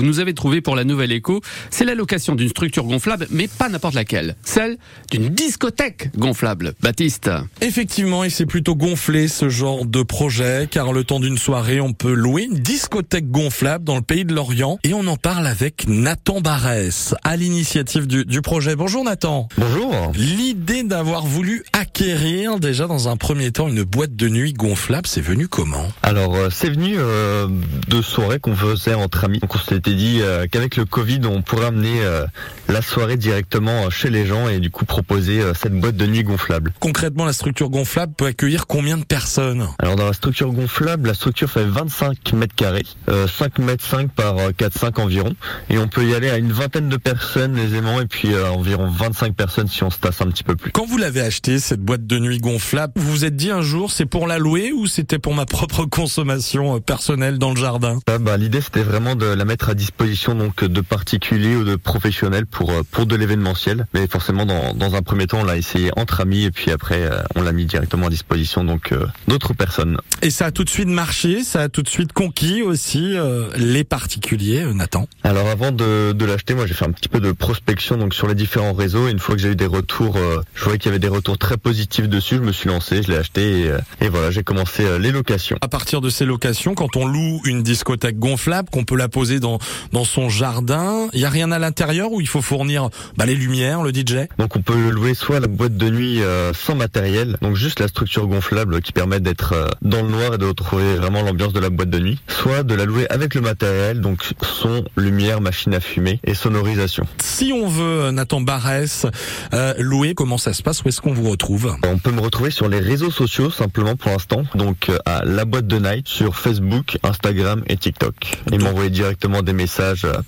vous nous avez trouvé pour la Nouvelle Écho, c'est la location d'une structure gonflable, mais pas n'importe laquelle. Celle d'une discothèque gonflable. Baptiste. Effectivement, et c'est plutôt gonflé ce genre de projet, car le temps d'une soirée, on peut louer une discothèque gonflable dans le pays de l'Orient, et on en parle avec Nathan Barès, à l'initiative du, du projet. Bonjour Nathan. Bonjour. L'idée d'avoir voulu acquérir déjà dans un premier temps une boîte de nuit gonflable, c'est venu comment? Alors euh, c'est venu euh, de soirées qu'on faisait entre amis. Donc on s'était dit euh, qu'avec le Covid, on pourrait amener euh, la soirée directement chez les gens et du coup proposer euh, cette boîte de nuit gonflable. Concrètement, la structure gonflable peut accueillir combien de personnes? Alors dans la structure gonflable, la structure fait 25 mètres carrés, euh, 5 mètres 5 par euh, 4 5 environ, et on peut y aller à une vingtaine de personnes aisément et puis euh, environ 25 personnes si on se tasse un petit peu plus. Quand vous l'avez acheté, cette boîte de nuit gonflable, vous vous êtes dit un jour c'est pour la louer ou c'était pour ma propre consommation euh, personnelle dans le jardin? Ah, bah, l'idée c'était vraiment de la mettre à disposition donc de particuliers ou de professionnels pour euh, pour de l'événementiel. Mais forcément dans, dans un premier temps on l'a essayé entre amis et puis après euh, on l'a mis directement à disposition donc euh, d'autres personnes. Et ça a tout de suite marché, ça a tout de suite conquis aussi euh, les particuliers, Nathan? Alors avant de, de l'acheter, moi j'ai fait un petit peu de prospection donc sur les différents réseaux. Et une fois que j'ai eu des retours, euh, je voyais qu'il y avait des retours très positifs dessus. Je me suis lancé, je l'ai acheté et, et voilà j'ai commencé les locations. À partir de ces locations, quand on loue une discothèque gonflable, qu'on peut la poser dans dans son jardin, il y a rien à l'intérieur où il faut fournir bah, les lumières, le DJ. Donc on peut le louer soit la boîte de nuit euh, sans matériel, donc juste la structure gonflable qui permet d'être euh, dans le noir et de retrouver vraiment l'ambiance de la boîte de nuit, soit de la louer avec le matériel, donc son, lumière, machine à fumer et sonorisation. Si on veut euh, Nathan Barès euh, louer, comment ça se passe? Où est-ce qu'on vous retrouve? On peut me retrouver sur les réseaux sociaux simplement pour l'instant, donc à la boîte de night sur Facebook, Instagram et TikTok. Et m'envoyer directement des messages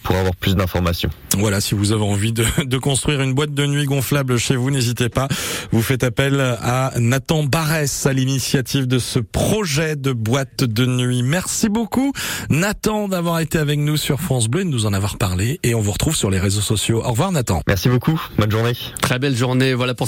pour avoir plus d'informations. Voilà, si vous avez envie de, de construire une boîte de nuit gonflable chez vous, n'hésitez pas. Vous faites appel à Nathan Barès à l'initiative de ce projet de boîte de nuit. Merci beaucoup, Nathan, d'avoir été avec nous sur France Bleu et de nous en avoir parlé. Et on vous retrouve sur les réseaux sociaux. Au revoir, Nathan. Merci beaucoup, bonne journée. Très belle journée. Voilà pour